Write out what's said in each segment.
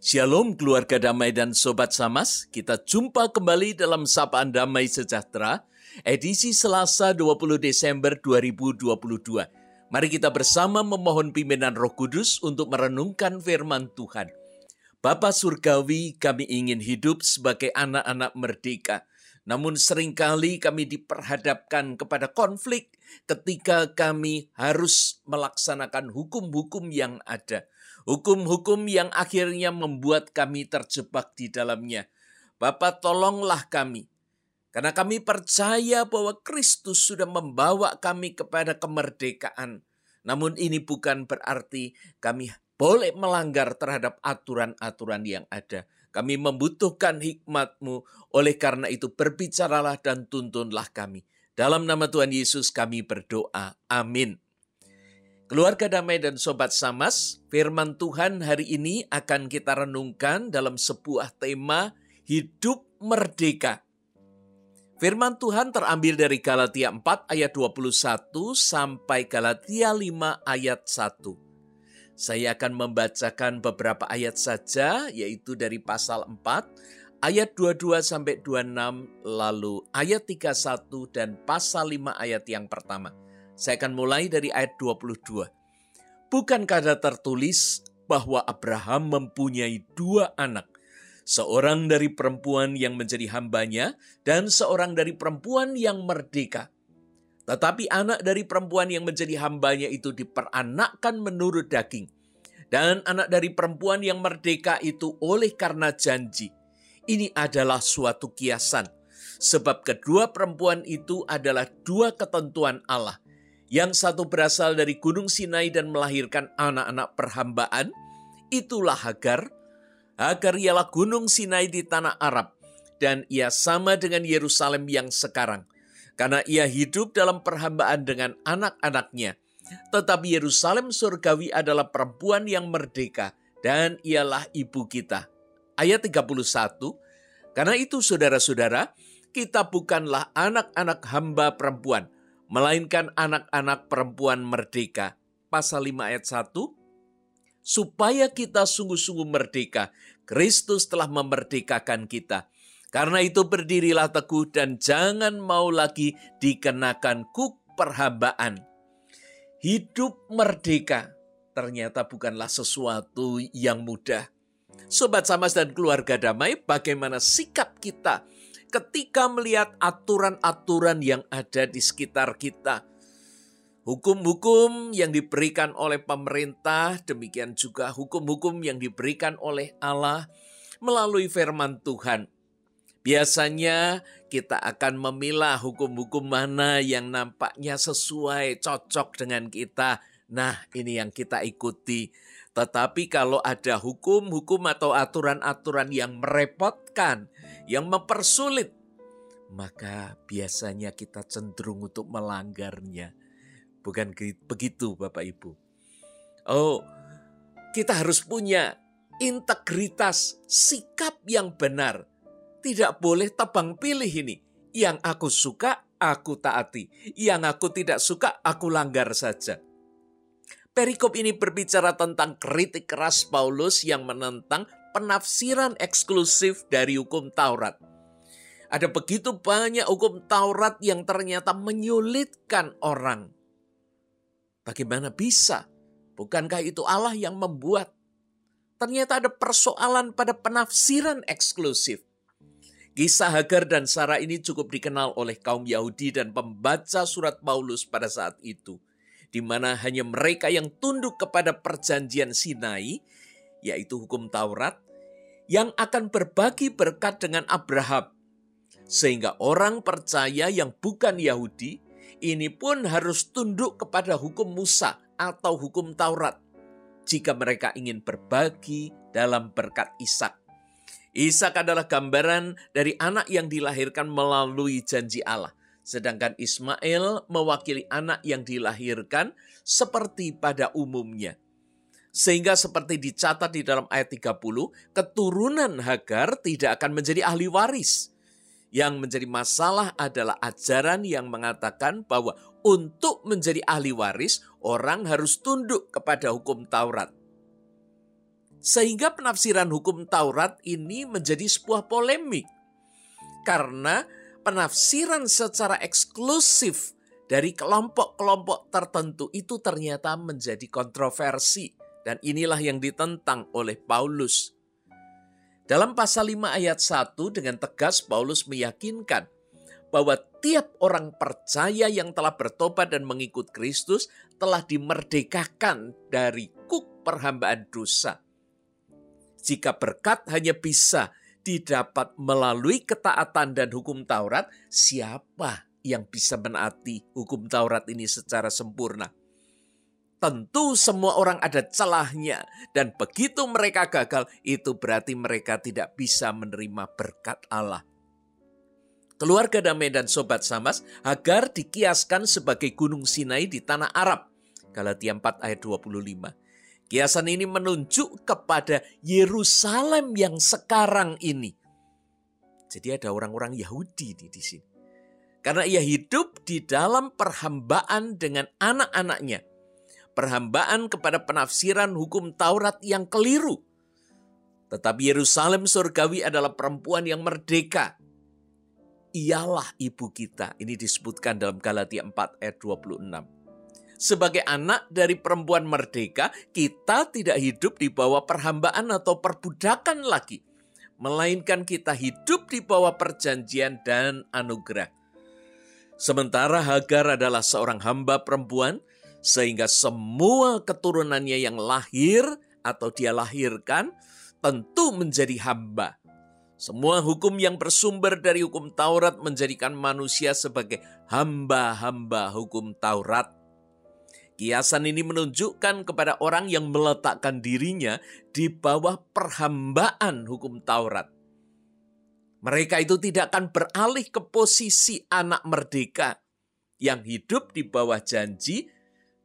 Shalom keluarga damai dan sobat samas, kita jumpa kembali dalam Sapaan Damai Sejahtera, edisi Selasa 20 Desember 2022. Mari kita bersama memohon pimpinan roh kudus untuk merenungkan firman Tuhan. Bapa Surgawi, kami ingin hidup sebagai anak-anak merdeka. Namun sering kali kami diperhadapkan kepada konflik ketika kami harus melaksanakan hukum-hukum yang ada Hukum-hukum yang akhirnya membuat kami terjebak di dalamnya. Bapak tolonglah kami. Karena kami percaya bahwa Kristus sudah membawa kami kepada kemerdekaan. Namun ini bukan berarti kami boleh melanggar terhadap aturan-aturan yang ada. Kami membutuhkan hikmatmu, oleh karena itu berbicaralah dan tuntunlah kami. Dalam nama Tuhan Yesus kami berdoa. Amin. Keluarga damai dan sobat samas, firman Tuhan hari ini akan kita renungkan dalam sebuah tema hidup merdeka. Firman Tuhan terambil dari Galatia 4 ayat 21 sampai Galatia 5 ayat 1. Saya akan membacakan beberapa ayat saja yaitu dari pasal 4 ayat 22 sampai 26 lalu ayat 31 dan pasal 5 ayat yang pertama. Saya akan mulai dari ayat 22. Bukankah ada tertulis bahwa Abraham mempunyai dua anak, seorang dari perempuan yang menjadi hambanya dan seorang dari perempuan yang merdeka. Tetapi anak dari perempuan yang menjadi hambanya itu diperanakkan menurut daging. Dan anak dari perempuan yang merdeka itu oleh karena janji. Ini adalah suatu kiasan. Sebab kedua perempuan itu adalah dua ketentuan Allah – yang satu berasal dari Gunung Sinai dan melahirkan anak-anak perhambaan, itulah Hagar. Hagar ialah Gunung Sinai di tanah Arab, dan ia sama dengan Yerusalem yang sekarang, karena ia hidup dalam perhambaan dengan anak-anaknya. Tetapi Yerusalem surgawi adalah perempuan yang merdeka, dan ialah ibu kita. Ayat 31, karena itu saudara-saudara, kita bukanlah anak-anak hamba perempuan, melainkan anak-anak perempuan merdeka. Pasal 5 ayat 1, supaya kita sungguh-sungguh merdeka, Kristus telah memerdekakan kita. Karena itu berdirilah teguh dan jangan mau lagi dikenakan kuk perhambaan. Hidup merdeka ternyata bukanlah sesuatu yang mudah. Sobat Samas dan keluarga damai, bagaimana sikap kita ketika melihat aturan-aturan yang ada di sekitar kita. Hukum-hukum yang diberikan oleh pemerintah, demikian juga hukum-hukum yang diberikan oleh Allah melalui firman Tuhan. Biasanya kita akan memilah hukum-hukum mana yang nampaknya sesuai, cocok dengan kita. Nah, ini yang kita ikuti. Tetapi kalau ada hukum-hukum atau aturan-aturan yang merepotkan, yang mempersulit, maka biasanya kita cenderung untuk melanggarnya. Bukan begitu, Bapak Ibu. Oh, kita harus punya integritas, sikap yang benar. Tidak boleh tebang pilih ini. Yang aku suka, aku taati. Yang aku tidak suka, aku langgar saja. Perikop ini berbicara tentang kritik keras Paulus yang menentang penafsiran eksklusif dari hukum Taurat. Ada begitu banyak hukum Taurat yang ternyata menyulitkan orang. Bagaimana bisa? Bukankah itu Allah yang membuat? Ternyata ada persoalan pada penafsiran eksklusif. Kisah Hagar dan Sarah ini cukup dikenal oleh kaum Yahudi dan pembaca surat Paulus pada saat itu, di mana hanya mereka yang tunduk kepada perjanjian Sinai yaitu hukum Taurat, yang akan berbagi berkat dengan Abraham. Sehingga orang percaya yang bukan Yahudi, ini pun harus tunduk kepada hukum Musa atau hukum Taurat jika mereka ingin berbagi dalam berkat Ishak. Ishak adalah gambaran dari anak yang dilahirkan melalui janji Allah. Sedangkan Ismail mewakili anak yang dilahirkan seperti pada umumnya. Sehingga seperti dicatat di dalam ayat 30, keturunan Hagar tidak akan menjadi ahli waris. Yang menjadi masalah adalah ajaran yang mengatakan bahwa untuk menjadi ahli waris, orang harus tunduk kepada hukum Taurat. Sehingga penafsiran hukum Taurat ini menjadi sebuah polemik. Karena penafsiran secara eksklusif dari kelompok-kelompok tertentu itu ternyata menjadi kontroversi. Dan inilah yang ditentang oleh Paulus. Dalam pasal 5 ayat 1 dengan tegas Paulus meyakinkan bahwa tiap orang percaya yang telah bertobat dan mengikut Kristus telah dimerdekakan dari kuk perhambaan dosa. Jika berkat hanya bisa didapat melalui ketaatan dan hukum Taurat, siapa yang bisa menaati hukum Taurat ini secara sempurna? Tentu semua orang ada celahnya dan begitu mereka gagal itu berarti mereka tidak bisa menerima berkat Allah keluarga damai dan sobat Samas agar dikiaskan sebagai gunung Sinai di tanah Arab. Galatia 4 ayat 25. Kiasan ini menunjuk kepada Yerusalem yang sekarang ini. Jadi ada orang-orang Yahudi di, sini. Karena ia hidup di dalam perhambaan dengan anak-anaknya. Perhambaan kepada penafsiran hukum Taurat yang keliru. Tetapi Yerusalem surgawi adalah perempuan yang merdeka ialah ibu kita. Ini disebutkan dalam Galatia 4 ayat 26. Sebagai anak dari perempuan merdeka, kita tidak hidup di bawah perhambaan atau perbudakan lagi. Melainkan kita hidup di bawah perjanjian dan anugerah. Sementara Hagar adalah seorang hamba perempuan, sehingga semua keturunannya yang lahir atau dia lahirkan tentu menjadi hamba semua hukum yang bersumber dari hukum Taurat menjadikan manusia sebagai hamba-hamba hukum Taurat. Kiasan ini menunjukkan kepada orang yang meletakkan dirinya di bawah perhambaan hukum Taurat. Mereka itu tidak akan beralih ke posisi anak merdeka yang hidup di bawah janji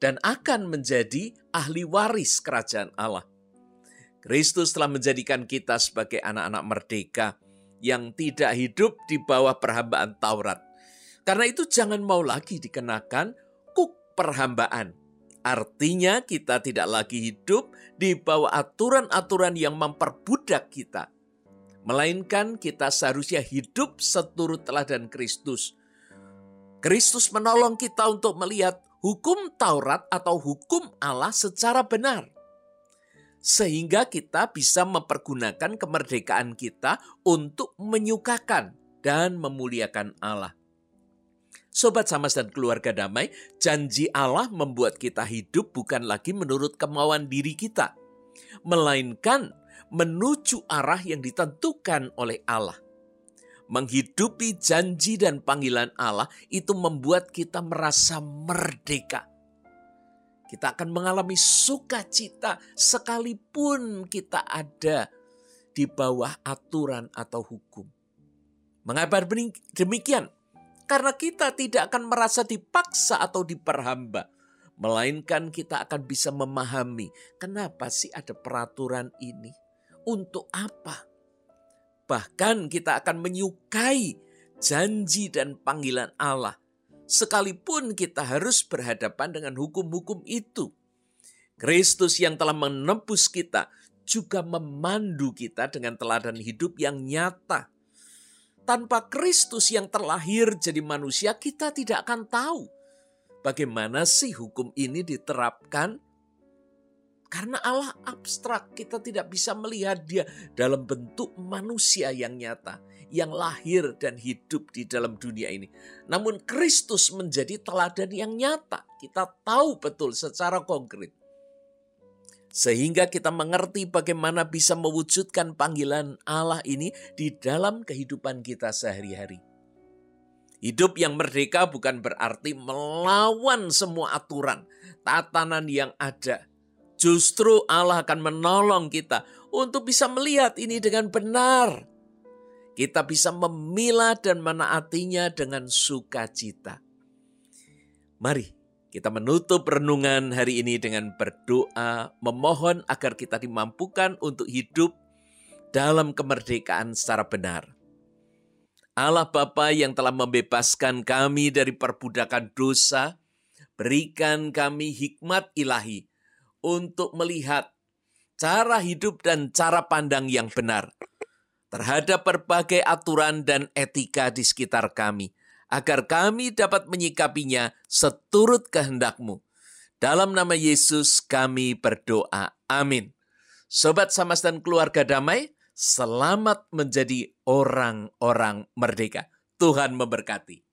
dan akan menjadi ahli waris kerajaan Allah. Kristus telah menjadikan kita sebagai anak-anak merdeka yang tidak hidup di bawah perhambaan Taurat. Karena itu jangan mau lagi dikenakan kuk perhambaan. Artinya kita tidak lagi hidup di bawah aturan-aturan yang memperbudak kita. Melainkan kita seharusnya hidup seturut teladan Kristus. Kristus menolong kita untuk melihat hukum Taurat atau hukum Allah secara benar sehingga kita bisa mempergunakan kemerdekaan kita untuk menyukakan dan memuliakan Allah. Sobat Samas dan keluarga damai, janji Allah membuat kita hidup bukan lagi menurut kemauan diri kita, melainkan menuju arah yang ditentukan oleh Allah. Menghidupi janji dan panggilan Allah itu membuat kita merasa merdeka kita akan mengalami sukacita sekalipun kita ada di bawah aturan atau hukum. Mengapa demikian? Karena kita tidak akan merasa dipaksa atau diperhamba. Melainkan kita akan bisa memahami kenapa sih ada peraturan ini. Untuk apa? Bahkan kita akan menyukai janji dan panggilan Allah sekalipun kita harus berhadapan dengan hukum-hukum itu. Kristus yang telah menembus kita juga memandu kita dengan teladan hidup yang nyata. Tanpa Kristus yang terlahir jadi manusia, kita tidak akan tahu bagaimana sih hukum ini diterapkan. Karena Allah abstrak, kita tidak bisa melihat Dia dalam bentuk manusia yang nyata yang lahir dan hidup di dalam dunia ini. Namun Kristus menjadi teladan yang nyata. Kita tahu betul secara konkret. Sehingga kita mengerti bagaimana bisa mewujudkan panggilan Allah ini di dalam kehidupan kita sehari-hari. Hidup yang merdeka bukan berarti melawan semua aturan, tatanan yang ada. Justru Allah akan menolong kita untuk bisa melihat ini dengan benar kita bisa memilah dan menaatinya dengan sukacita. Mari kita menutup renungan hari ini dengan berdoa, memohon agar kita dimampukan untuk hidup dalam kemerdekaan secara benar. Allah Bapa yang telah membebaskan kami dari perbudakan dosa, berikan kami hikmat ilahi untuk melihat cara hidup dan cara pandang yang benar terhadap berbagai aturan dan etika di sekitar kami, agar kami dapat menyikapinya seturut kehendakmu. Dalam nama Yesus kami berdoa. Amin. Sobat Samas dan keluarga damai, selamat menjadi orang-orang merdeka. Tuhan memberkati.